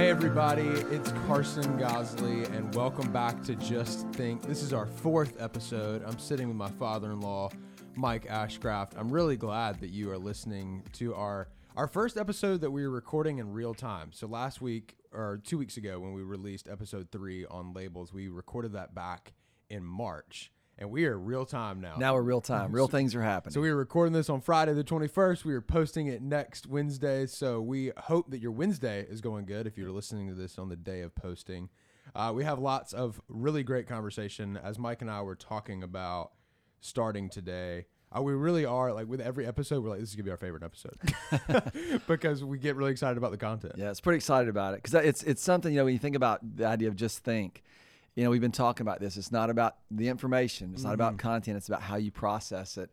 Hey, everybody, it's Carson Gosley, and welcome back to Just Think. This is our fourth episode. I'm sitting with my father in law, Mike Ashcraft. I'm really glad that you are listening to our, our first episode that we were recording in real time. So, last week, or two weeks ago, when we released episode three on labels, we recorded that back in March. And we are real time now. Now we're real time. Real things are happening. So we were recording this on Friday the 21st. We were posting it next Wednesday. So we hope that your Wednesday is going good if you're listening to this on the day of posting. Uh, we have lots of really great conversation as Mike and I were talking about starting today. Uh, we really are like with every episode, we're like, this is gonna be our favorite episode because we get really excited about the content. yeah, it's pretty excited about it because it's it's something you know when you think about the idea of just think. You know, we've been talking about this. It's not about the information. It's not about mm-hmm. content. It's about how you process it.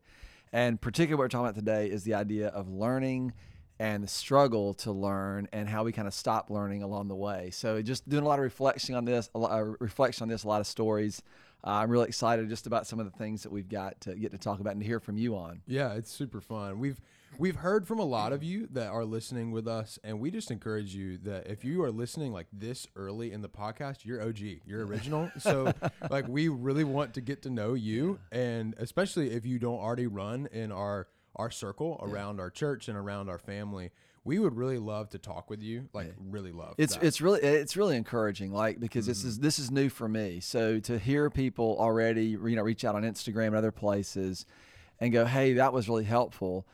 And particularly what we're talking about today is the idea of learning and the struggle to learn and how we kind of stop learning along the way. So just doing a lot of reflection on this, a lot of reflection on this, a lot of stories. Uh, I'm really excited just about some of the things that we've got to get to talk about and to hear from you on. Yeah, it's super fun. We've we've heard from a lot of you that are listening with us, and we just encourage you that if you are listening like this early in the podcast, you're OG, you're original. so like we really want to get to know you, and especially if you don't already run in our our circle around our church and around our family. We would really love to talk with you, like really love. It's that. it's really it's really encouraging, like because this mm-hmm. is this is new for me. So to hear people already, you know, reach out on Instagram and other places, and go, hey, that was really helpful.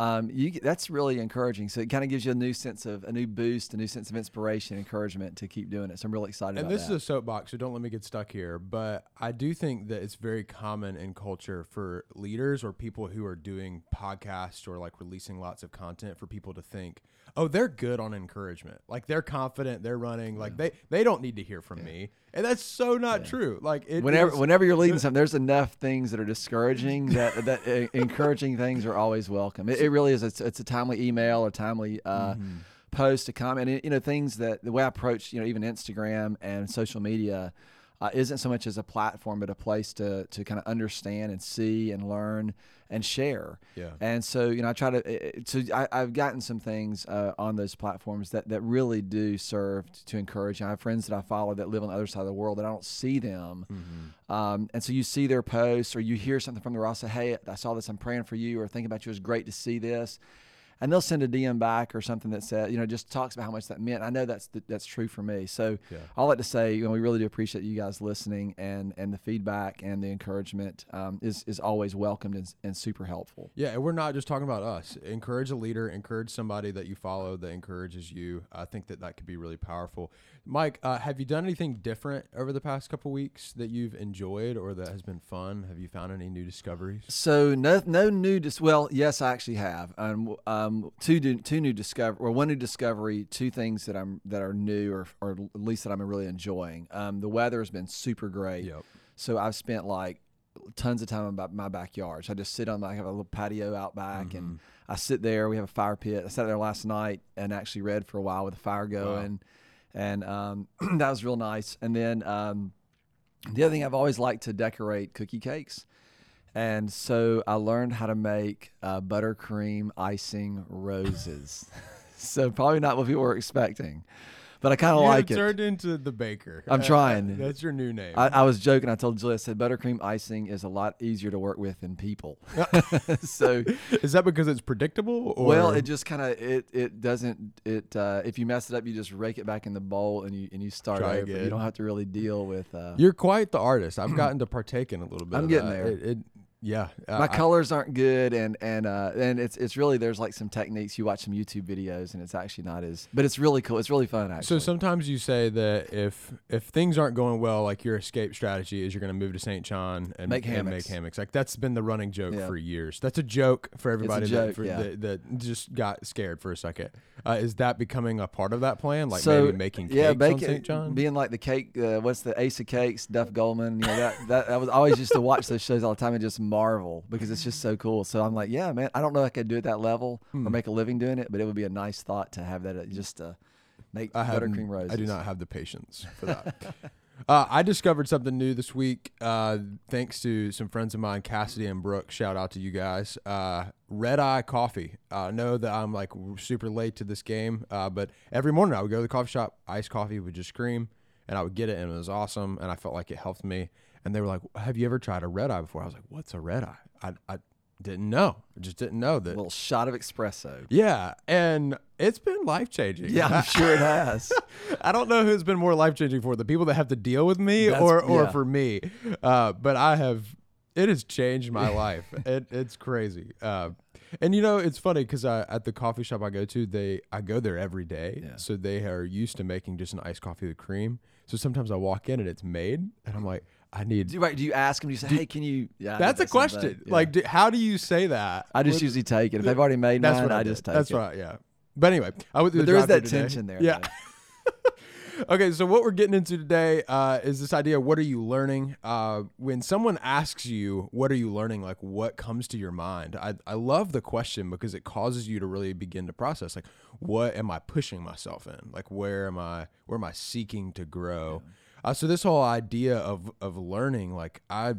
Um, you that's really encouraging. So it kind of gives you a new sense of a new boost, a new sense of inspiration, encouragement to keep doing it. So I'm really excited and this that. is a soapbox, so don't let me get stuck here. But I do think that it's very common in culture for leaders or people who are doing podcasts or like releasing lots of content for people to think, oh, they're good on encouragement. Like they're confident, they're running. Like they they don't need to hear from me, and that's so not true. Like it whenever whenever you're leading something, there's enough things that are discouraging that that uh, encouraging things are always welcome. It, it really is. It's, it's a timely email, a timely uh, Mm-hmm. post, a comment. And, you know, things that the way I approach, you know, even Instagram and social media. Uh, isn't so much as a platform, but a place to to kind of understand and see and learn and share. Yeah. And so you know, I try to. uh, uh, So I, I've gotten some things uh, on those platforms that that really do serve to encourage. I have friends that I follow that live on the other side of the world that I don't see them. Um, and so you see their posts or you hear something from the Ross say, Hey, I saw this, I'm praying for you, or thinking about you. It was great to see this. And they'll send a DM back or something that says, you know, just talks about how much that meant. I know that's that's true for me. So Yeah. I'll like to say, you know, we really do appreciate you guys listening and and the feedback and the encouragement um, is is always welcomed and, and super helpful. Yeah, and we're not just talking about us. Encourage a leader, encourage somebody that you follow that encourages you. I think that that could be really powerful. Mike, uh, have you done anything different over the past couple weeks that you've enjoyed or that has been fun? Have you found any new discoveries? So no no new dis- well yes I actually have. Um, um two new, two new discover or one new discovery two things that I'm that are new or or at least that I'm really enjoying. Um the weather has been super great. Yep. so I've spent like tons of time in my, backyard. So I just sit on my I have a little patio out back and I sit there. We have a fire pit. I sat there last night and actually read for a while with the fire going and um that was real nice and then um the other thing I've always liked to decorate cookie cakes. And so I learned how to make uh, buttercream icing roses. so probably not what people were expecting, but I kind of like it. turned into the baker. I'm Uh, trying. That's your new name. I, I was joking. I told Julia, I said buttercream icing is a lot easier to work with than people. so, Is that because it's predictable? Or? well, it just kind of it it doesn't it uh, if you mess it up, you just rake it back in the bowl and you and you start Try over. again. You don't have to really deal with. Uh, You're quite the artist. I've gotten to partake in a little bit. I'm of getting that. there. It, it, yeah. uh, my I- colors aren't good and and uh and it's it's really there's like some techniques you watch some youtube videos and it's actually not as but it's really cool it's really fun Actually. So sometimes you say that if if things aren't going well, like your escape strategy is you're going to move to St. John and Make and hammocks. make hammocks. Like that's been the running joke Yeah. for years. That's a joke for everybody joke, that, for, yeah. that, that just got scared for a second. Uh, is that becoming a part of that plan? Like so maybe making cakes yeah on St. John? being like the cake uh, what's the ace of cakes duff goldman you know that that i was I always used to watch those shows all the time and just marvel because it's just so cool so i'm like yeah man i don't know if i could do it that level Hmm. or make a living doing it but it would be a nice thought to have that uh, just to make I buttercream roses I do not have the patience for that. Uh, I discovered something new this week, uh, thanks to some friends of mine, Cassidy and Brooke. Shout out to you guys. Uh, Red Eye Coffee. I know that I'm like super late to this game, uh, but every morning I would go to the coffee shop, iced coffee would just scream, and I would get it, and it was awesome, and I felt like it helped me. And they were like, "Have you ever tried a red eye before?" I was like, "What's a red eye?" I, I didn't know. I just didn't know that. A little shot of espresso. Yeah, and it's been life changing. Yeah, I'm sure it has. I don't know who's been more life changing for the people that have to deal with me That's- or or yeah. for me. Uh, but I have. It has changed my life. It, it's crazy. Uh, and you know, it's funny because at the coffee shop I go to, they I go there every day, Yeah. so they are used to making just an iced coffee with cream. So sometimes I walk in and it's made, and I'm like, I need. Do you, right, do you ask them? Do you say, "Hey, can you?" Yeah, That's a that same thing. question. Yeah. Like, do, how do you say that? I just With- usually take it. If they've already made That's mine, what I, I, just take That's it. right. Yeah. But anyway, I went through But the there is that today. tension there. Yeah. Okay, so what we're getting into today uh, is this idea: what are you learning? Uh, when someone asks you, "What are you learning?" Like, what comes to your mind? I I love the question because it causes you to really begin to process, like, what am I pushing myself in? Like, where am I? Where am I seeking to grow? Uh, so this whole idea of of learning, like, I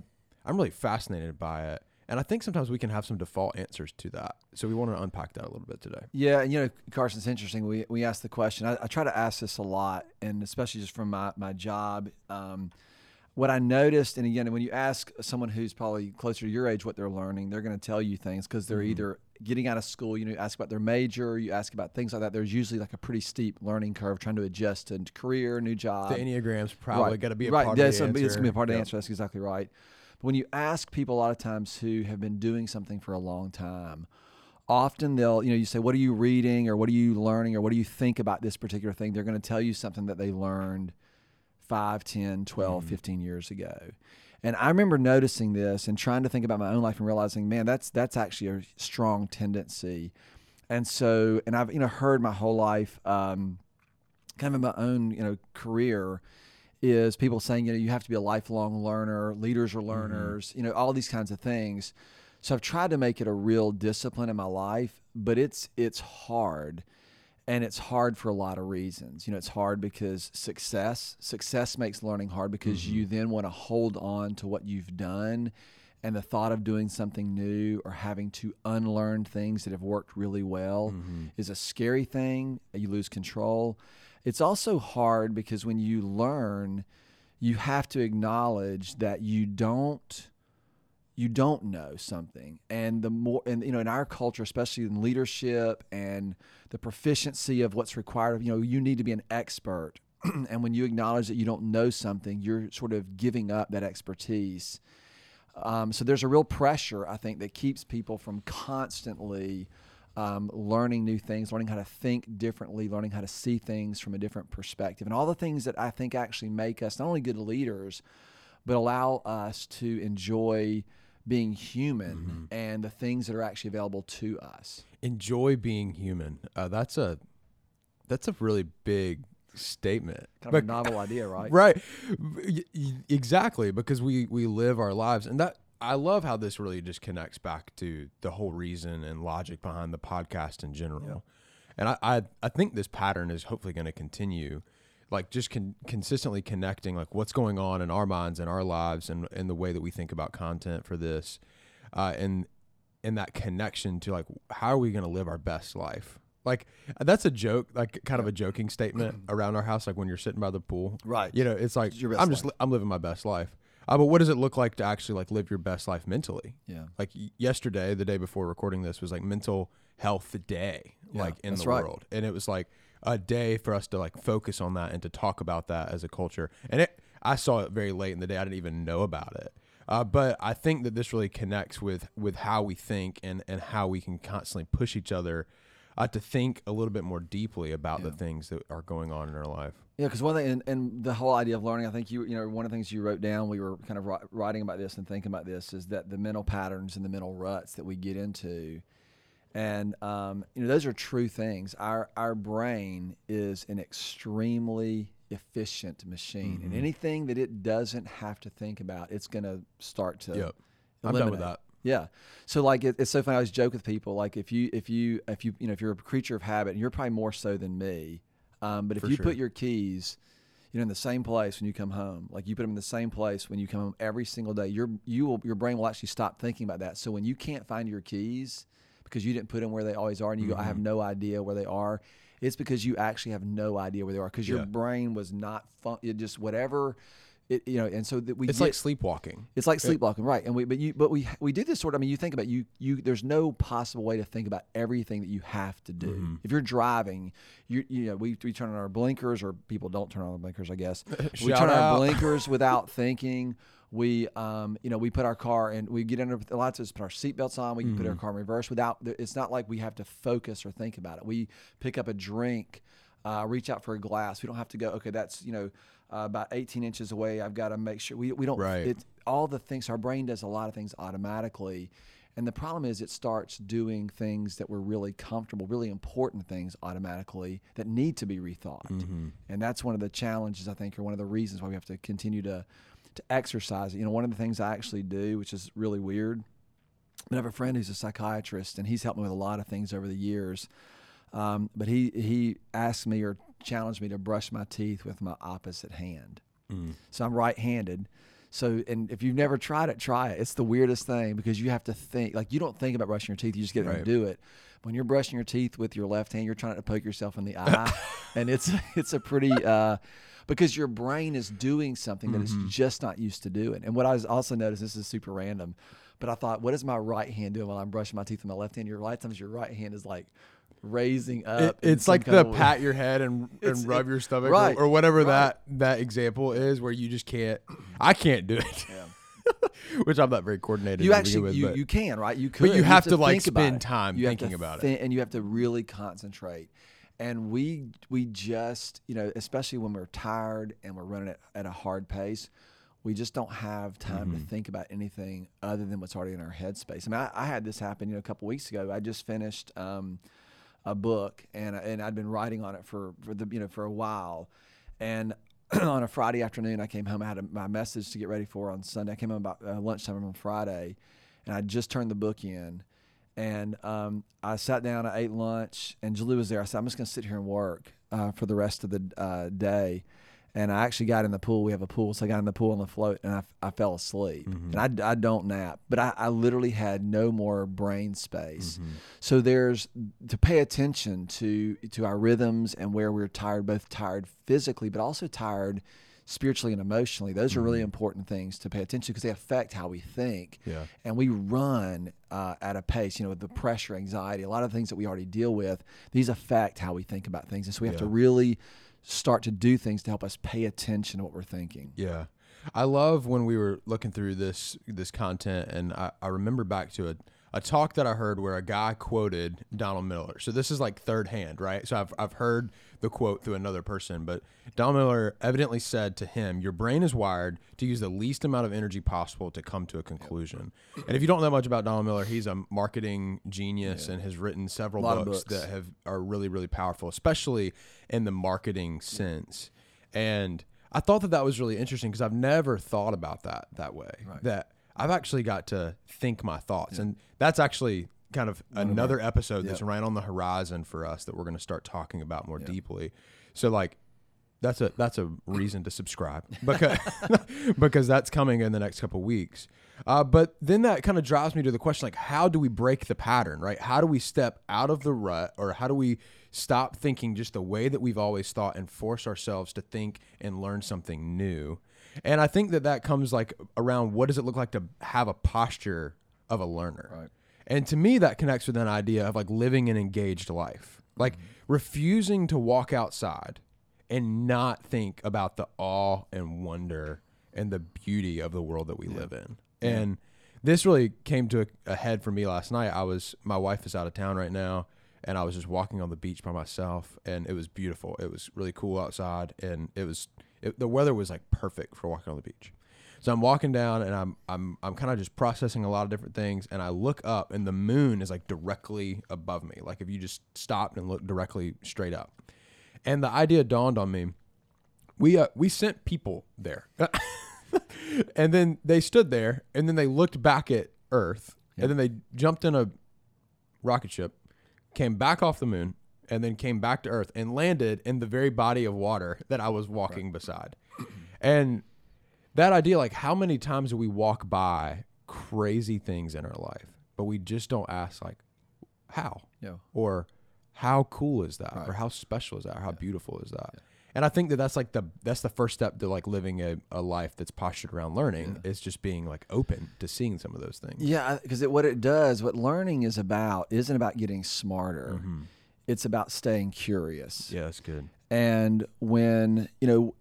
I'm really fascinated by it, and I think sometimes we can have some default answers to that. So we want to unpack that a little bit today. Yeah, and you know, Carson, it's interesting. We we ask the question. I, I try to ask this a lot, and especially just from my my job. Um, what I noticed, and again, when you ask someone who's probably closer to your age what they're learning, they're going to tell you things because they're either getting out of school. You know, you ask about their major, you ask about things like that. There's usually like a pretty steep learning curve trying to adjust to career, new job. The enneagram's probably got to be a right. part That's of the answer. It's gonna be a part of the Yep. answer. That's exactly right. But when you ask people a lot of times who have been doing something for a long time, often they'll, you know, you say, "What are you reading?" or "What are you learning?" or "What do you think about this particular thing?" They're going to tell you something that they learned 5, 10, 12, mm. 15 years ago. And I remember noticing this and trying to think about my own life and realizing, man, that's that's actually a strong tendency. And so, and I've you know heard my whole life, um, kind of in my own you know career, is people saying you know you have to be a lifelong learner, leaders are learners, you know all these kinds of things. So I've tried to make it a real discipline in my life, but it's it's hard and it's hard for a lot of reasons. You know, it's hard because success success makes learning hard because you mm-hmm. then want to hold on to what you've done and the thought of doing something new or having to unlearn things that have worked really well mm-hmm. is a scary thing. You lose control. It's also hard because when you learn, you have to acknowledge that you don't you don't know something. And the more and you know in our culture especially in leadership and the proficiency of what's required you know you need to be an expert. And when you acknowledge that you don't know something you're sort of giving up that expertise. Um, so there's a real pressure i think that keeps people from constantly um, learning new things learning how to think differently learning how to see things from a different perspective. And all the things that i think actually make us not only good leaders but allow us to enjoy being human and the things that are actually available to us. enjoy being human. Uh, that's a that's a really big statement. Kind of But- a novel idea, right? right, exactly, because we we live our lives, and that I love how this really just connects back to the whole reason and logic behind the podcast in general. And I, I I think this pattern is hopefully going to continue. Like just con- consistently connecting like what's going on in our minds and our lives and, and the way that we think about content for this, uh, and and that connection to like how are we going to live our best life like that's a joke like kind of a joking statement around our house like when you're sitting by the pool Right. you know it's like It's i'm just li- i'm living my best life uh, but what does it look like to actually like live your best life mentally Yeah. like yesterday the day before recording this was like mental health day Yeah, like in the right. world and it was like a day for us to like focus on that and to talk about that as a culture. And it i saw it very late in the day. I didn't even know about it. Uh, but I think that this really connects with with how we think and and how we can constantly push each other uh, to think a little bit more deeply about the things that are going on in our life. Yeah, because one thing, and, and the whole idea of learning, I think you, you know, one of the things you wrote down, we were kind of writing about this and thinking about this, is that the mental patterns and the mental ruts that we get into, and um, you know, those are true things. Our our brain is an extremely efficient machine, and anything that it doesn't have to think about, it's going to start to. Yep. I'm done with that. Yeah. So like it, it's so funny. I always joke with people like if you if you if you you know if you're a creature of habit, and you're probably more so than me. Um, but if For you sure. put your keys, you know in the same place when you come home like you put them in the same place when you come home every single day your you will your brain will actually stop thinking about that so when you can't find your keys because you didn't put them where they always are and you go i have no idea where they are it's because you actually have no idea where they are because your Yeah. brain was not fun it just whatever it, you know and so that we It's get, like sleepwalking. it's like sleepwalking, right? And we, but you, but we, we do this sort. of, I mean, you think about you, you. There's no possible way to think about everything that you have to do. Mm-hmm. If you're driving, you, you know, we, we turn on our blinkers, or people don't turn on the blinkers, I guess. we turn on out. our blinkers without thinking. We, um, you know, we put our car and we get under a lot of us put our seatbelts on. We can put our Mm-hmm. car in reverse without. It's not like we have to focus or think about it. We pick up a drink, uh, reach out for a glass. We don't have to go. Okay, that's you know. Uh, about 18 inches away, I've got to make sure we, we don't. Right. It, all the things our brain does a lot of things automatically and the problem is it starts doing things that were really comfortable really important things automatically that need to be rethought and that's one of the challenges i think or one of the reasons why we have to continue to to exercise it. you know one of the things i actually do which is really weird I have a friend who's a psychiatrist, and he's helped me with a lot of things over the years. Um, but he he asked me or challenged me to brush my teeth with my opposite hand. So I'm right-handed. So and if you've never tried it, try it. It's the weirdest thing because you have to think like you don't think about brushing your teeth. You just get Right. and do it. When you're brushing your teeth with your left hand, you're trying to poke yourself in the eye, and it's it's a pretty uh, because your brain is doing something that it's mm-hmm. just not used to doing. And what I was also noticed, this is super random, but I thought, what is my right hand doing while I'm brushing my teeth with my left hand? Your of times your right hand is like raising up. in it's like the pat your head and, and rub it- your stomach or- right, or, whatever right. that that example is where you just can't I can't do it. Which I'm not very coordinated. You actually with, you, but- you can right you could but you have to, like, spend time You have thinking about it. and you have to really concentrate and we we just you know especially when we're tired and we're running at, at a hard pace we just don't have time Mm-hmm. to think about anything other than what's already in our headspace. I mean, I, I had this happen, you know, a couple weeks ago. I just finished um, a book, and and I'd been writing on it for for the you know for a while, and on a Friday afternoon, I came home. I had a, my message to get ready for on Sunday. I came home about uh, lunchtime on Friday, and I just turned the book in, and um, I sat down. I ate lunch, and Julie was there. I said, "I'm just going to sit here and work uh, for the rest of the uh, day." And I actually got in the pool. We have a pool, so I got in the pool on the float, and I, I fell asleep. And I, I don't nap, but I, I literally had no more brain space. So there's to pay attention to to our rhythms and where we're tired, both tired physically, but also tired spiritually and emotionally. Those are really important things to pay attention to because they affect how we think. Yeah. And we run uh, at a pace, you know, with the pressure, anxiety, a lot of things that we already deal with. These affect how we think about things, and so we have to really start to do things to help us pay attention to what we're thinking. Yeah. I love when we were looking through this this content and I, I remember back to a, a talk that I heard where a guy quoted Donald Miller. So this is like third hand, right? So I've I've heard the quote through another person, but Donald Miller evidently said to him, Your brain is wired to use the least amount of energy possible to come to a conclusion. And if you don't know much about Donald Miller, he's a marketing genius and has written several books, books. that have are really, really powerful, especially in the marketing sense. And I thought that that was really interesting because I've never thought about that that way. That I've actually got to think my thoughts, and that's actually kind of another episode that's right on the horizon for us that we're going to start talking about more deeply. So like. That's a that's a reason to subscribe because because that's coming in the next couple weeks. Uh, but then that kind of drives me to the question like how do we break the pattern, right? How do we step out of the rut or how do we stop thinking just the way that we've always thought and force ourselves to think and learn something new? And I think that that comes like around what does it look like to have a posture of a learner? Right. And to me, that connects with an idea of like living an engaged life, like mm-hmm. refusing to walk outside and not think about the awe and wonder and the beauty of the world that we live in. And this really came to a, a head for me last night. I was, my wife is out of town right now, and I was just walking on the beach by myself, and it was beautiful. It was really cool outside, and it was, it, the weather was like perfect for walking on the beach. So I'm walking down and I'm I'm I'm kind of just processing a lot of different things and I look up and the moon is like directly above me. Like if you just stopped and looked directly straight up. And the idea dawned on me. We uh, we sent people there. and then they stood there and then they looked back at Earth and then they jumped in a rocket ship, came back off the moon and then came back to earth and landed in the very body of water that I was walking beside. And that idea, like how many times do we walk by crazy things in our life, but we just don't ask like how? Yeah. or how cool is that? Or how special is that? Or how beautiful is that? And i think that that's like the that's the first step to like living a, a life that's postured around learning is just being like open to seeing some of those things. Yeah, because it, what it does, what learning is about, isn't about getting smarter. Mm-hmm. It's about staying curious. yeah that's good And when you know,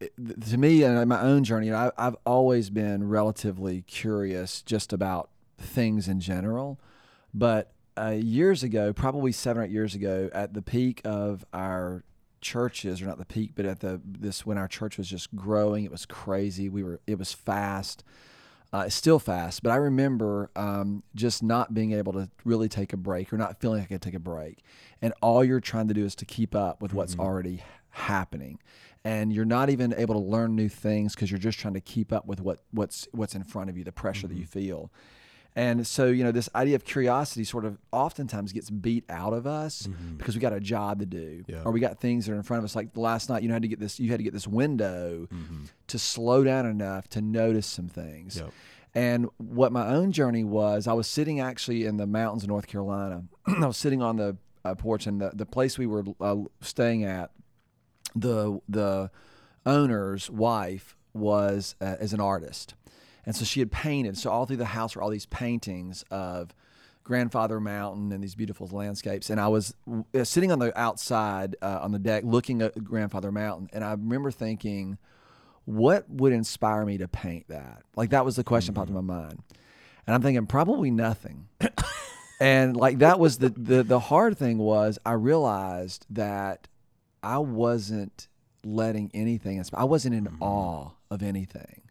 to me and my own journey, you know, I, I've always been relatively curious just about things in general. But uh, years ago, probably seven or eight years ago, at the peak of our churches, or not the peak, but at the this when our church was just growing, it was crazy. We were, it was fast. Uh, it's still fast, but I remember um, just not being able to really take a break or not feeling like I could take a break. And all you're trying to do is to keep up with what's already happening. And you're not even able to learn new things because you're just trying to keep up with what, what's what's in front of you, the pressure that you feel. And so, you know, this idea of curiosity sort of oftentimes gets beat out of us because we got a job to do Yeah. or we got things that are in front of us. Like last night, you know, had to get this, you had to get this window Mm-hmm. to slow down enough to notice some things. Yep. And what my own journey was, I was sitting actually in the mountains of North Carolina. I was sitting on the uh, porch, and the, the place we were uh, staying at, the the owner's wife was uh, as an artist, and so she had painted. So all through the house were all these paintings of Grandfather Mountain and these beautiful landscapes. And I was uh, sitting on the outside uh, on the deck looking at Grandfather Mountain, and I remember thinking, what would inspire me to paint that? Like that was the question popped in my mind, and I'm thinking probably nothing. and like that was the, the the hard thing was I realized that I wasn't letting anything. I wasn't in awe of anything,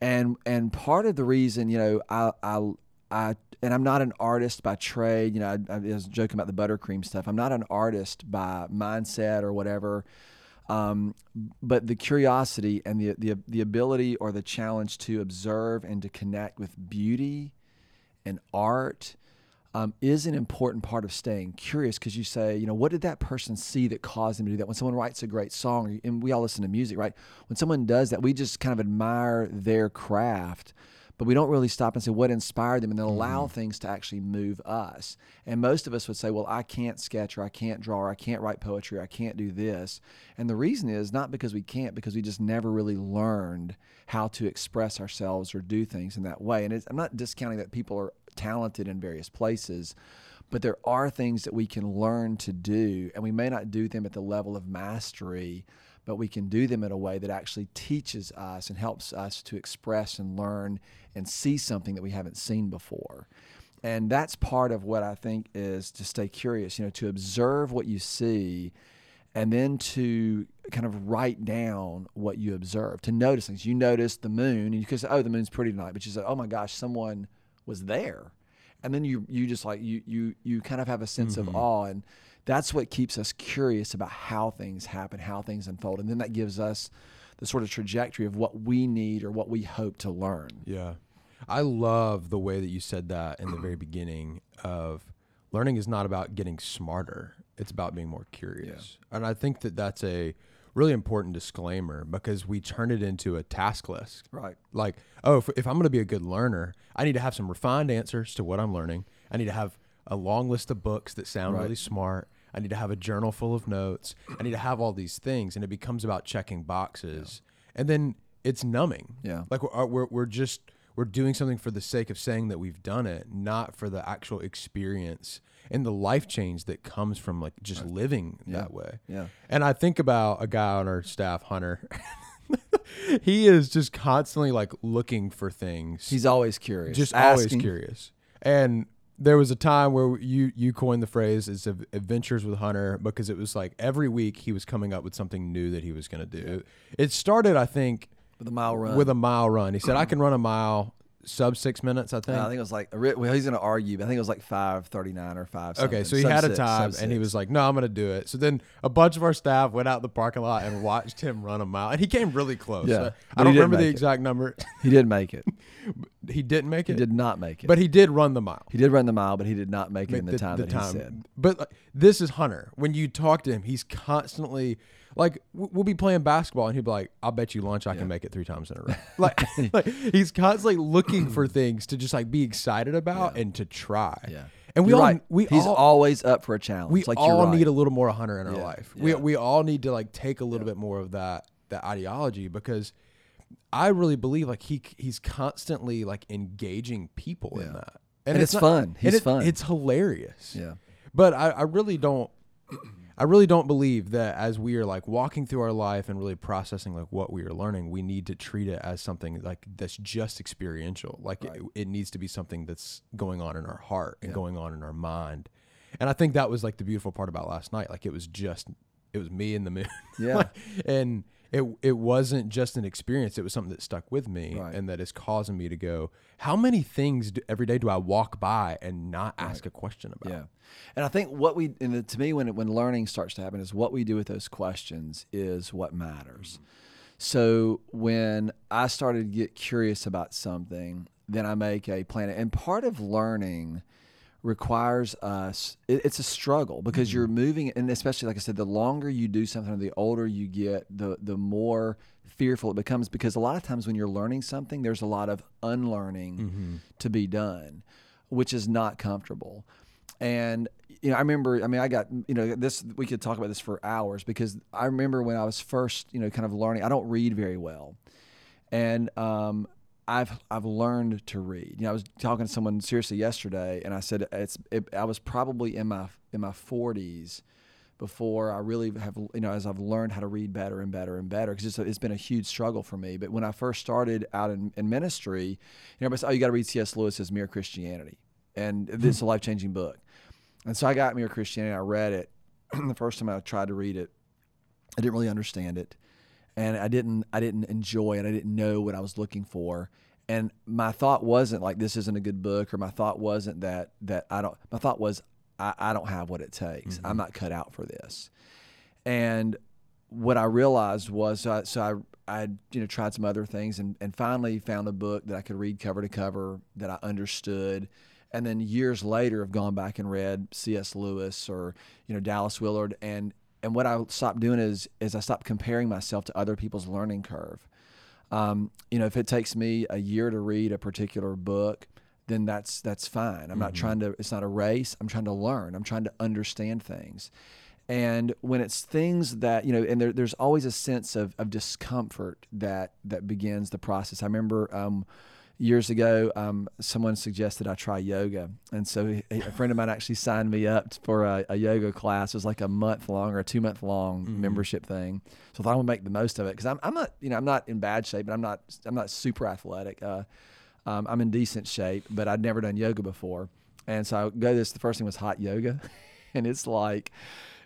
and and part of the reason, you know, I I I and I'm not an artist by trade. You know, I, I was joking about the buttercream stuff. I'm not an artist by mindset or whatever. Um, but the curiosity and the, the the ability or the challenge to observe and to connect with beauty and art um, is an important part of staying curious because you say, you know, what did that person see that caused them to do that? When someone writes a great song, and we all listen to music, right? When someone does that, we just kind of admire their craft, but we don't really stop and say what inspired them and then allow things to actually move us. And most of us would say, well, I can't sketch or I can't draw or I can't write poetry or I can't do this. And the reason is not because we can't, because we just never really learned how to express ourselves or do things in that way. And it's, I'm not discounting that people are talented in various places, but there are things that we can learn to do, and we may not do them at the level of mastery, but we can do them in a way that actually teaches us and helps us to express and learn and see something that we haven't seen before. And that's part of what I think is to stay curious, you know, to observe what you see and then to kind of write down what you observe, to notice things. You notice the moon, and you could say, "Oh, the moon's pretty tonight," but you say, "Oh my gosh, someone was there," and then you you just like you you you kind of have a sense of mm-hmm. awe, and that's what keeps us curious about how things happen, how things unfold, and then that gives us the sort of trajectory of what we need or what we hope to learn. Yeah. I love the way that you said that in the very beginning of learning is not about getting smarter. It's about being more curious. And I think that that's a really important disclaimer because we turn it into a task list. Right. Like, oh, if, if I'm going to be a good learner, I need to have some refined answers to what I'm learning. I need to have a long list of books that sound Right. really smart. I need to have a journal full of notes. I need to have all these things. And it becomes about checking boxes. And then it's numbing. Yeah. Like we're, we're, we're just, we're doing something for the sake of saying that we've done it, not for the actual experience and the life change that comes from like just living that way. Yeah. And I think about a guy on our staff, Hunter. he is just constantly like looking for things. He's always curious. just always curious. And there was a time where you you coined the phrase "is adventures with Hunter" because it was like every week he was coming up with something new that he was going to do. It started, I think, with a mile run. with a mile run. He said, "I mm-hmm. can run a mile sub six minutes." I think. Uh, I think it was like well, he's going to argue, but I think it was like five thirty nine or five. Okay, so he Sub had a time, and he was like, "No, I'm going to do it." So then a bunch of our staff went out in the parking lot and watched him run a mile, and he came really close. Yeah, I- I don't remember the make it. exact number. he did make it. he didn't make it. He did not make it. but he did run the mile. he did run the mile, but he did not make it in the, time that he said. But like, this is Hunter. When you talk to him, he's constantly like, we'll be playing basketball, and he'll be like, "I'll bet you lunch I Yeah. can make it three times in a row." like, like he's constantly looking for things to just like be excited about and to try. Yeah. and we You're all right. we He's all, always up for a challenge. we like all right. need a little more Hunter in our Yeah, life. We yeah. we all need to like take a little bit more of that that ideology because I really believe like he he's constantly like engaging people in that, And it's not- fun. and He's it- fun. It's hilarious. Yeah. But I, I really don't I really don't believe that as we are like walking through our life and really processing like what we are learning, we need to treat it as something like that's just experiential. Like it, it needs to be something that's going on in our heart and going on in our mind. And I think that was like the beautiful part about last night. Like it was just it was me and the moon. Yeah. Like, and it it wasn't just an experience. It was something that stuck with me Right. and that is causing me to go, how many things do, every day do I walk by and not ask a question about? Yeah, and I think what we and it- to me when it, when learning starts to happen is what we do with those questions is what matters. Mm-hmm. So when I started to get curious about something, then I make a plan. And part of learning requires us it, it's a struggle because you're moving and especially like i said the longer you do something the older you get the the more fearful it becomes because a lot of times when you're learning something there's a lot of unlearning to be done which is not comfortable. And you know i remember i mean i got you know this we could talk about this for hours because i remember when i was first you know kind of learning i don't read very well. And um, I've I've learned to read. You know, I was talking to someone seriously yesterday, and I said it's it, I was probably in my in my 40s before I really have you know as I've learned how to read better and better and better because it's, it's been a huge struggle for me. But when I first started out in, in ministry, you know, everybody said, "Oh, you got to read C.S. Lewis's Mere Christianity," and hmm. this is a life changing book. And so I got Mere Christianity. I read it. the first time I tried to read it, I didn't really understand it and I didn't I didn't enjoy it. I didn't know what I was looking for. And my thought wasn't like this isn't a good book, or my thought wasn't that that I don't. My thought was I, I don't have what it takes. I'm mm-hmm. not cut out for this. And what I realized was so I, so I I you know tried some other things and and finally found a book that I could read cover to cover that I understood. And then years later, have gone back and read C.S. Lewis or you know Dallas Willard, and and what I stopped doing is is I stopped comparing myself to other people's learning curve. Um, you know, if it takes me a year to read a particular book, then that's that's fine. I'm not trying to. It's not a race. I'm trying to learn. I'm trying to understand things. And when it's things that you know, and there, there's always a sense of, of discomfort that that begins the process. I remember um, years ago, um, someone suggested I try yoga, and so a a friend of mine actually signed me up for a, a yoga class. It was like a month long or a two month long membership thing. So I thought I would make the most of it because I'm, I'm not you know I'm not in bad shape, but I'm not I'm not super athletic. Uh, um, I'm in decent shape, but I'd never done yoga before, and so I go this. The first thing was hot yoga, and it's like.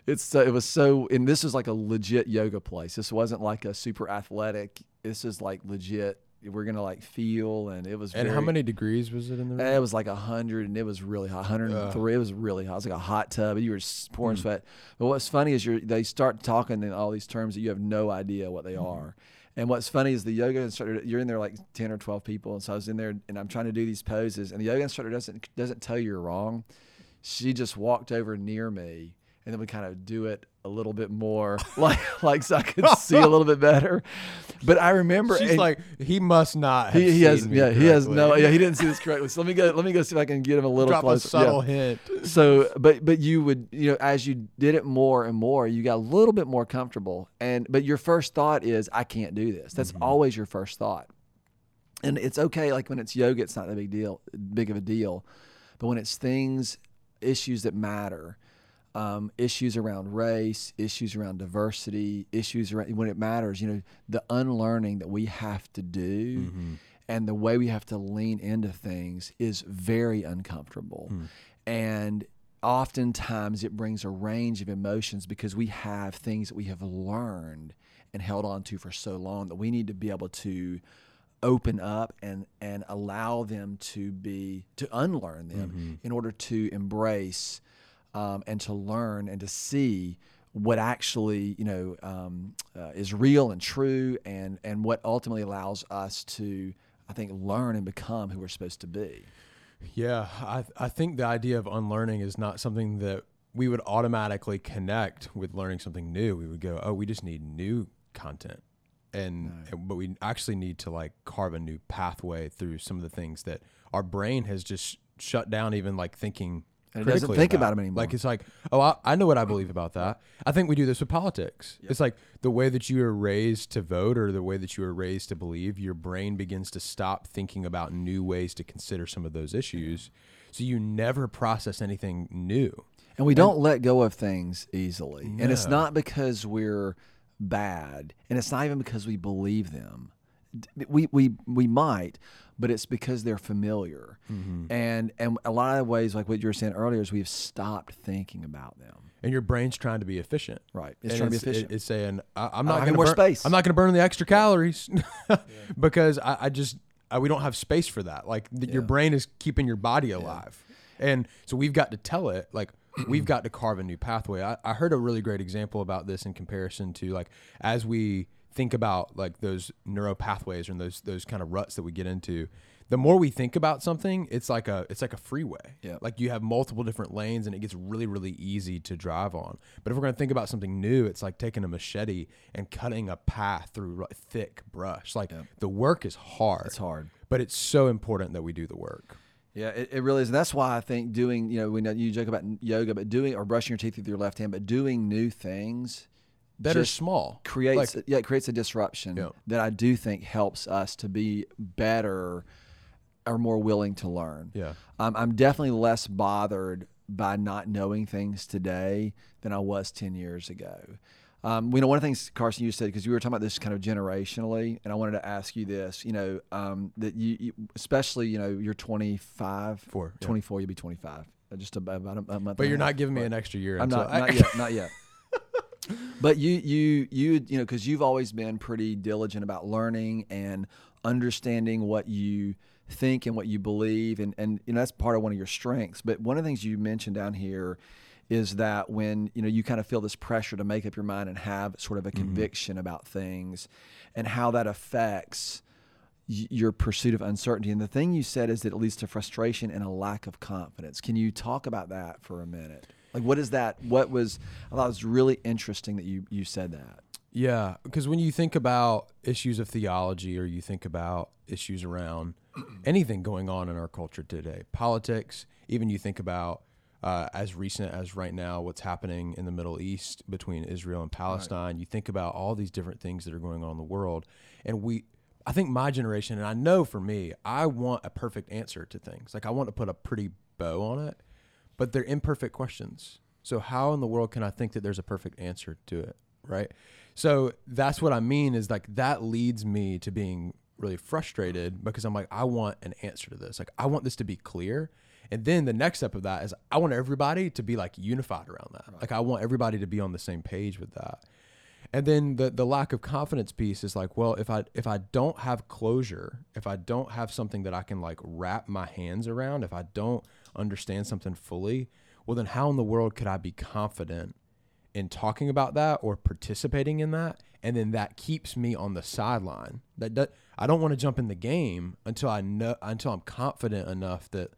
It's so, it was so, and this was like a legit yoga place. This wasn't like a super athletic. This is like legit. We're gonna like feel, and it was. And how many degrees was it in the room? it was like a hundred, and it was really hot. Hundred and three. It was really hot. It was like a hot tub. and You were pouring hmm. sweat. But what's funny is you they start talking in all these terms that you have no idea what they hmm. are. And what's funny is the yoga instructor. You're in there like ten or twelve people, and so I was in there, and I'm trying to do these poses, and the yoga instructor doesn't doesn't tell you you're wrong. She just walked over near me, and then we kind of do it a little bit more, like like so I could see a little bit better. But I remember She's like, he must not. Have he, he has yeah he has no yeah he didn't see this correctly. So let me go let me go see if I can get him a little Drop a closer. subtle Yeah. hint. So but but you would you know as you did it more and more you got a little bit more comfortable and but your first thought is I can't do this. That's mm-hmm. always your first thought. And it's okay like when it's yoga it's not a big deal big of a deal. But when it's things issues that matter um, issues around race, issues around diversity, issues around when it matters. You know, the unlearning that we have to do, mm-hmm. and the way we have to lean into things is very uncomfortable, hmm. and oftentimes it brings a range of emotions because we have things that we have learned and held on to for so long that we need to be able to open up and and allow them to be to unlearn them mm-hmm. in order to embrace um, and to learn and to see what actually you know um, uh, is real and true and and what ultimately allows us to I think, learn and become who we're supposed to be. Yeah, I I think the idea of unlearning is not something that we would automatically connect with learning something new. We would go, oh, we just need new content, and, and but we actually need to like carve a new pathway through some of the things that our brain has just shut down, even like thinking. And it doesn't think about 'em anymore. Like it's like, oh, I, I know what I believe about that. I think we do this with politics. It's like the way that you were raised to vote or the way that you were raised to believe. Your brain begins to stop thinking about new ways to consider some of those issues, so you never process anything new. And we don't let go of things easily. And it's not because we're bad, and it's not even because we believe them. We we we might, but it's because they're familiar. Mm-hmm. And and a lot of ways, like what you were saying earlier, is we've stopped thinking about them. and your brain's trying to be efficient. Right. It's And trying to be efficient. it's saying, I, I'm not going to more burn, space. I'm not going to burn the extra calories because I, I just I, we don't have space for that. Like th- your brain is keeping your body alive, and so we've got to tell it like we've got to carve a new pathway. I, I heard a really great example about this in comparison to like as we think about like those neural pathways and those those kind of ruts that we get into. The more we think about something, it's like a it's like a freeway. Yeah. Like you have multiple different lanes and it gets really really easy to drive on. But if we're going to think about something new, it's like taking a machete and cutting a path through thick brush. Like the work is hard. It's hard. But it's so important that we do the work. Yeah, it, it really is. And that's why I think doing, you know, we know you joke about yoga, but doing or brushing your teeth with your left hand, but doing new things That are just small. creates Like, yeah, it creates a disruption Yeah. that I do think helps us to be better or more willing to learn. yeah. Um, I'm definitely less bothered by not knowing things today than I was 10 years ago. Um, we know one of the things, Carson, you said, because you were talking about this kind of generationally, and I wanted to ask you this, you know, um, that you, you, especially, you know, you're 25, Four, yeah. 24, you'll be 25, uh, just about, about a, month. But you're a not half. giving me an extra year. I'm not, not yet, not yet. But you, you, you, you know, because you've always been pretty diligent about learning and understanding what you think and what you believe, and and you know that's part of one of your strengths. But one of the things you mentioned down here is that when you know you kind of feel this pressure to make up your mind and have sort of a mm-hmm. conviction about things, and how that affects y- your pursuit of uncertainty. And the thing you said is that it leads to frustration and a lack of confidence. Can you talk about that for a minute? Like, what is that? What was, I thought it was really interesting that you, you said that. Yeah, because when you think about issues of theology or you think about issues around anything going on in our culture today, politics, even you think about uh, as recent as right now, what's happening in the Middle East between Israel and Palestine, you think about all these different things that are going on in the world. And we, I think my generation, and I know for me, I want a perfect answer to things. Like I want to put a pretty bow on it, but they're imperfect questions. So how in the world can I think that there's a perfect answer to it, right? So that's what I mean is like that leads me to being really frustrated because I'm like I want an answer to this. Like I want this to be clear. And then the next step of that is I want everybody to be like unified around that. Like I want everybody to be on the same page with that. And then the the lack of confidence piece is like, well, if I if I don't have closure, if I don't have something that I can like wrap my hands around, if I don't understand something fully, well then how in the world could I be confident in talking about that or participating in that? And then that keeps me on the sideline. That, that I don't want to jump in the game until I know until I'm confident enough that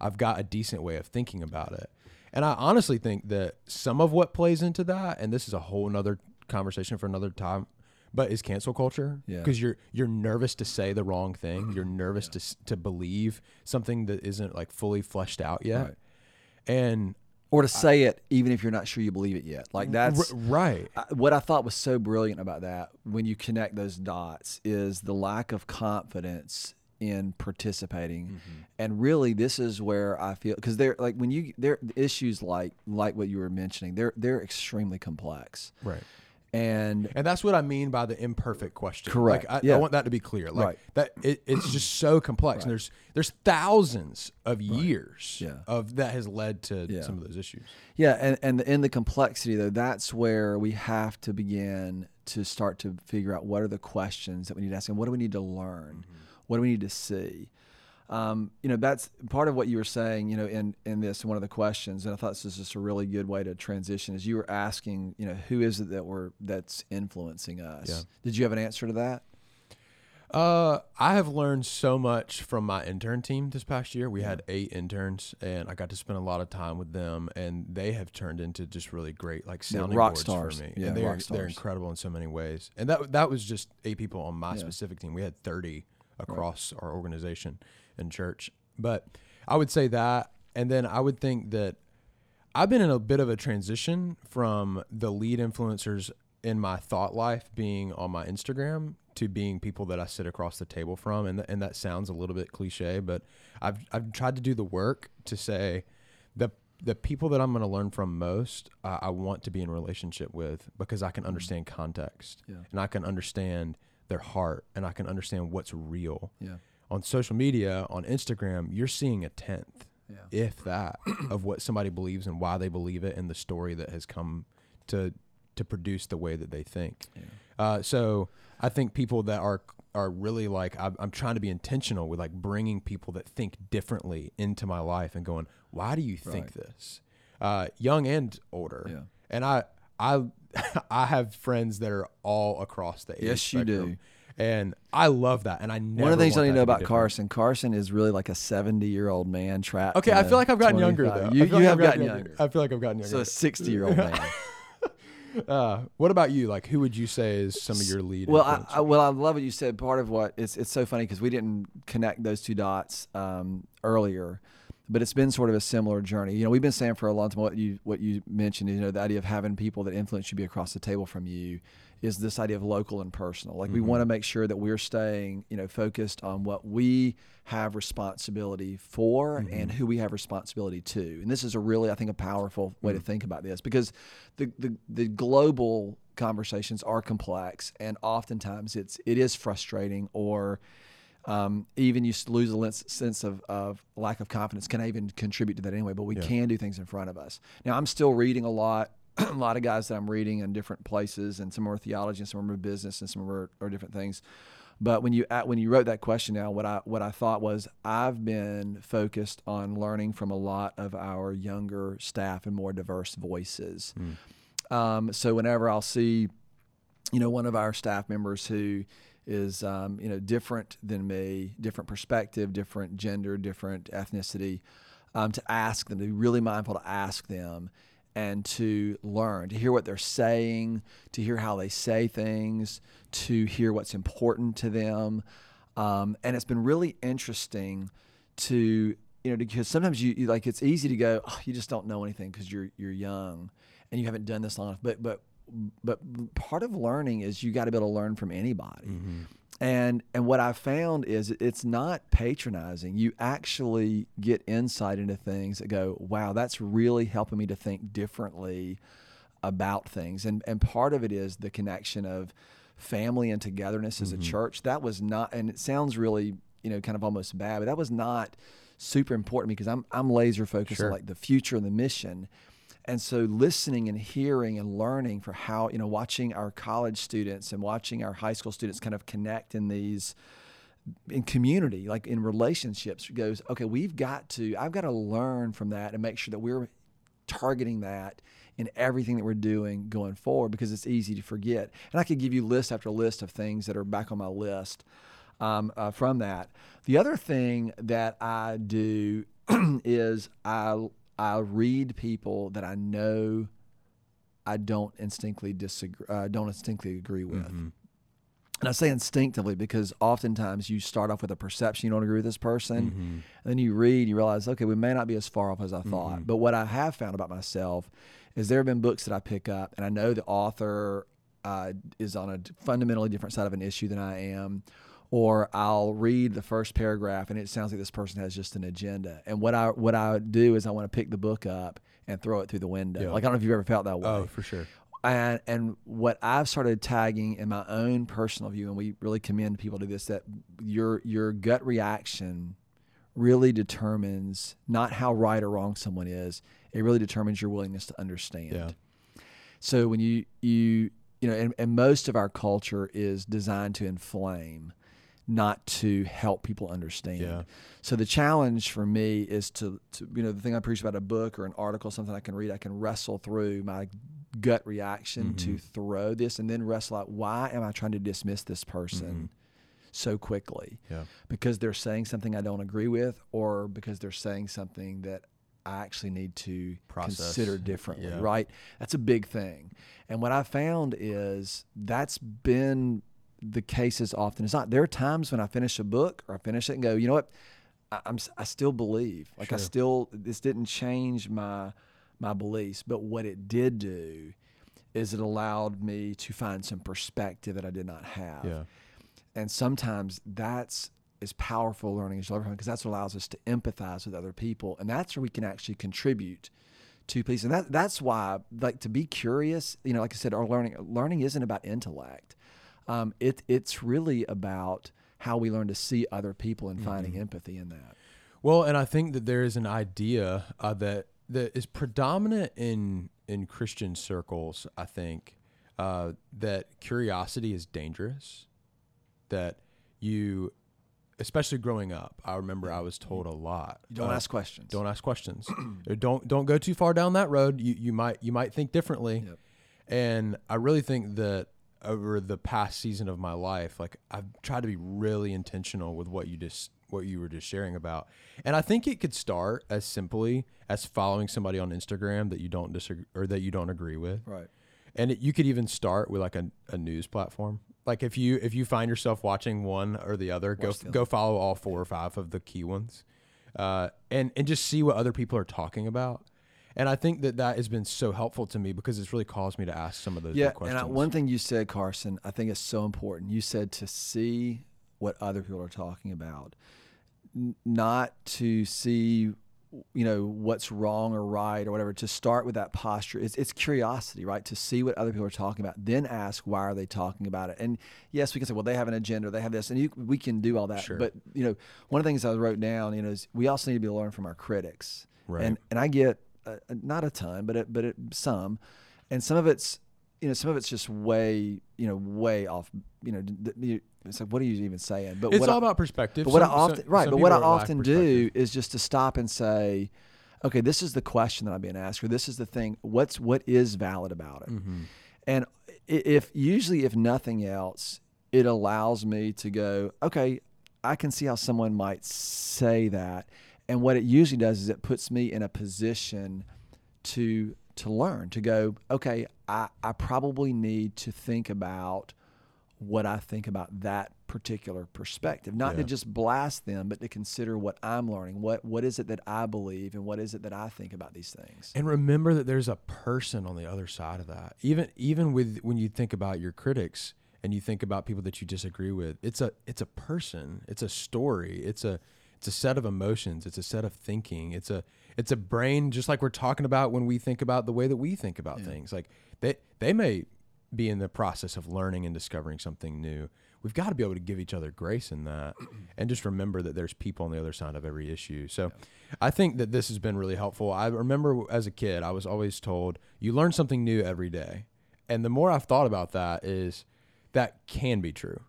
I've got a decent way of thinking about it. And I honestly think that some of what plays into that, and this is a whole nother conversation for another time, but is cancel culture. Yeah. Because you're you're nervous to say the wrong thing. You're nervous to to believe something that isn't like fully fleshed out yet. Right. And Or to say it even if you're not sure you believe it yet. Like that's r- right. I- what I thought was so brilliant about that when you connect those dots is the lack of confidence in participating. Mm-hmm. And really this is where I feel cuz they're like when you they're issues like like what you were mentioning, they're they're extremely complex. Right. And And that's what I mean by the imperfect question. Correct. Like, I, Yeah. I want that to be clear. Like Right. that it, it's just so complex. And there's there's thousands of years Yeah. of that has led to Yeah. some of those issues. Yeah, and and in the complexity though, that's where we have to begin to start to figure out what are the questions that we need to ask and what do we need to learn, mm-hmm. what do we need to see. Um, you know, that's part of what you were saying. You know, in in this one of the questions, and I thought this was just a really good way to transition. Is you were asking, you know, who is it that we're that's influencing us? Yeah. Did you have an answer to that? Uh, I have learned so much from my intern team this past year. We had eight interns, and I got to spend a lot of time with them, and they have turned into just really great, like Yeah, sounding rock boards stars. for me. Yeah, and they're they're incredible in so many ways. And that that was just eight people on my Yeah. specific team. We had thirty across our organization and church, but I would say that, and then I would think that I've been in a bit of a transition from the lead influencers in my thought life being on my Instagram to being people that I sit across the table from, and th- and that sounds a little bit cliche, but I've I've tried to do the work to say the the people that I'm going to learn from most, uh, I want to be in relationship with because I can understand context Yeah. and I can understand their heart and I can understand what's real. Yeah. On social media, on Instagram, you're seeing a tenth Yeah. if that, of what somebody believes and why they believe it and the story that has come to to produce the way that they think. Yeah. Uh, so I think people that are are really like I'm, I'm trying to be intentional with like bringing people that think differently into my life and going, why do you think Right. this? Uh, young and older. Yeah. And I I I have friends that are all across the age Yes, you do. And I love that. And I never One of the things I need to know about. Carson, Carson is really like a 70 year old man trapped. Okay, I feel like I've gotten younger though. You, I feel you like have I've gotten younger. I feel like I've gotten younger. So a 60 year old man. uh, what about you? Like, who would you say is some of your lead? Well, I, I, well, I love what you said. Part of what it's it's so funny because we didn't connect those two dots um, earlier, but it's been sort of a similar journey. You know, we've been saying for a long time what you what you mentioned. You know, the idea of having people that influence you be across the table from you is this idea of local and personal. Like we Mhm. want to make sure that we're staying, you know, focused on what we have responsibility for and who we have responsibility to. And this is a really, I think, a powerful way to think about this because the, the the global conversations are complex and oftentimes it's it is frustrating or um, even you lose a sense of, of lack of confidence can I even contribute to that anyway but we Yeah. can do things in front of us now i'm still reading a lot a lot of guys that i'm reading in different places and some are theology and some are business and some are, are different things. But when you when you wrote that question now what i what i thought was i've been focused on learning from a lot of our younger staff and more diverse voices. Um, so whenever I'll see, you know, one of our staff members who is, um, you know, different than me, different perspective, different gender, different ethnicity, um, to ask them, to be really mindful to ask them and to learn, to hear what they're saying, to hear how they say things, to hear what's important to them. Um, and it's been really interesting to, you know, because sometimes you, you like, it's easy to go, oh, you just don't know anything because you're, you're young and you haven't done this long enough. But, but, but part of learning is you got to be able to learn from anybody. Mm-hmm. And and what I found is it's not patronizing. You actually get insight into things that go, wow, that's really helping me to think differently about things. And and part of it is the connection of family and togetherness as a mm-hmm. church. That was not and it sounds really, you know, kind of almost bad, but that was not super important because I'm I'm laser focused Sure. on like the future and the mission. And so listening and hearing and learning for how, you know, watching our college students and watching our high school students kind of connect in these in community, like in relationships, goes, okay, we've got to, I've got to learn from that and make sure that we're targeting that in everything that we're doing going forward because it's easy to forget. And I could give you list after list of things that are back on my list um, uh, from that. The other thing that I do is I I read people that I know I don't instinctively disagree, uh, don't instinctively agree with. Mm-hmm. And I say instinctively because oftentimes you start off with a perception you don't agree with this person, Mm-hmm. and then you read, you realize, okay, we may not be as far off as I thought. But what I have found about myself is there have been books that I pick up, and I know the author uh, is on a fundamentally different side of an issue than I am. Or I'll read the first paragraph, and it sounds like this person has just an agenda. And what I what I do is I want to pick the book up and throw it through the window. Yeah. Like I don't know if you've ever felt that oh, way Oh, for sure. and and what I've started tagging in my own personal view, and we really commend people to this, that your your gut reaction really determines not how right or wrong someone is. It really determines your willingness to understand. Yeah. So when you you you know, and, and most of our culture is designed to inflame, not to help people understand. Yeah. So the challenge for me is to, to you know the thing I preach about a book or an article, something I can read, I can wrestle through my gut reaction to mm-hmm. throw this, and then wrestle out why am I trying to dismiss this person mm-hmm. so quickly Yeah. because they're saying something I don't agree with or because they're saying something that I actually need to Process. consider differently, Yeah. right? That's a big thing. And what I found is that's been the case as often as not. There are times when I finish a book or I finish it and go, you know what? I, I'm I still believe. Like I still this didn't change my my beliefs, but what it did do is it allowed me to find some perspective that I did not have. Yeah. And sometimes that's as powerful learning as you'll ever find because that's what allows us to empathize with other people. And that's where we can actually contribute to peace. And that that's why like to be curious, you know, like I said, our learning learning isn't about intellect. Um, it it's really about how we learn to see other people and finding empathy in that. Well, and I think that there is an idea uh, that that is predominant in in Christian circles. I think uh, that curiosity is dangerous. That you, especially growing up, I remember I was told a lot. You don't uh, ask questions. Don't ask questions. Don't don't go too far down that road. You you might you might think differently. Yep. And I really think that over the past season of my life, like I've tried to be really intentional with what you just what you were just sharing about. And I think it could start as simply as following somebody on Instagram that you don't disagree or that you don't agree with. Right. And it, you could even start with like a, a news platform. Like if you if you find yourself watching one or the other, go Watch the go follow all four or five of the key ones, uh, and and just see what other people are talking about. And I think that that has been so helpful to me because it's really caused me to ask some of those Yeah, questions. and I, one thing you said, Carson, I think is so important. You said to see what other people are talking about, not to see, you know, what's wrong or right or whatever. To start with that posture, it's, it's curiosity, right? To see what other people are talking about, then ask why are they talking about it. And yes, we can say, well, they have an agenda, they have this, and you, we can do all that. Sure. But you know, one of the things I wrote down, you know, is we also need to be learning from our critics. Right. And and I get uh, not a ton, but it, but it, some, and some of it's you know some of it's just way you know way off. You know, it's like what are you even saying? But it's all I, about perspective. but what I Some- some- often right, some but what I often do is just to stop and say, okay, this is the question that I'm being asked, or this is the thing. What's what is valid about it? Mm-hmm. And if usually, if nothing else, it allows me to go, okay, I can see how someone might say that. And what it usually does is it puts me in a position to to learn, to go, okay, I, I probably need to think about what I think about that particular perspective. Not to just blast them, but to consider what I'm learning. What what is it that I believe and what is it that I think about these things? And remember that there's a person on the other side of that. Even even with when you think about your critics and you think about people that you disagree with, it's a it's a person. It's a story. It's a it's a set of emotions. It's a set of thinking. It's a it's a brain just like we're talking about when we think about the way that we think about things. Like they they may be in the process of learning and discovering something new. We've got to be able to give each other grace in that and just remember that there's people on the other side of every issue. So I think that this has been really helpful. I remember as a kid, I was always told you learn something new every day. And the more I've thought about that is that can be true.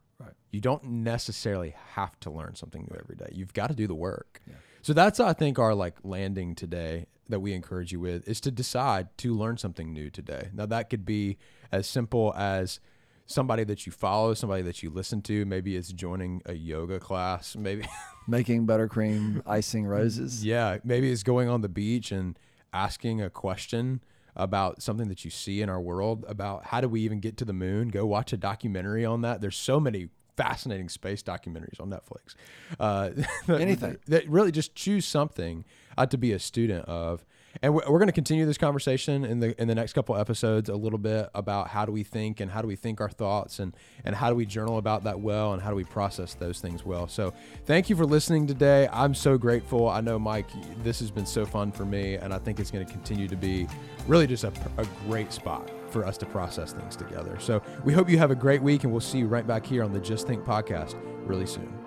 You don't necessarily have to learn something new every day. You've got to do the work. So that's I think our like landing today that we encourage you with is to decide to learn something new today. Now that could be as simple as somebody that you follow, somebody that you listen to, maybe it's joining a yoga class, maybe Making buttercream icing roses. yeah, maybe it's going on the beach and asking a question about something that you see in our world about how do we even get to the moon. Go watch a documentary on that. There's so many fascinating space documentaries on Netflix. Uh, Anything. that really just choose something uh, to be a student of. And we're, we're going to continue this conversation in the in the next couple episodes a little bit about how do we think and how do we think our thoughts and and how do we journal about that well and how do we process those things well. So thank you for listening today. I'm so grateful. I know Mike, this has been so fun for me, and I think it's going to continue to be really just a, a great spot for us to process things together. So we hope you have a great week, and we'll see you right back here on the Just Think podcast really soon.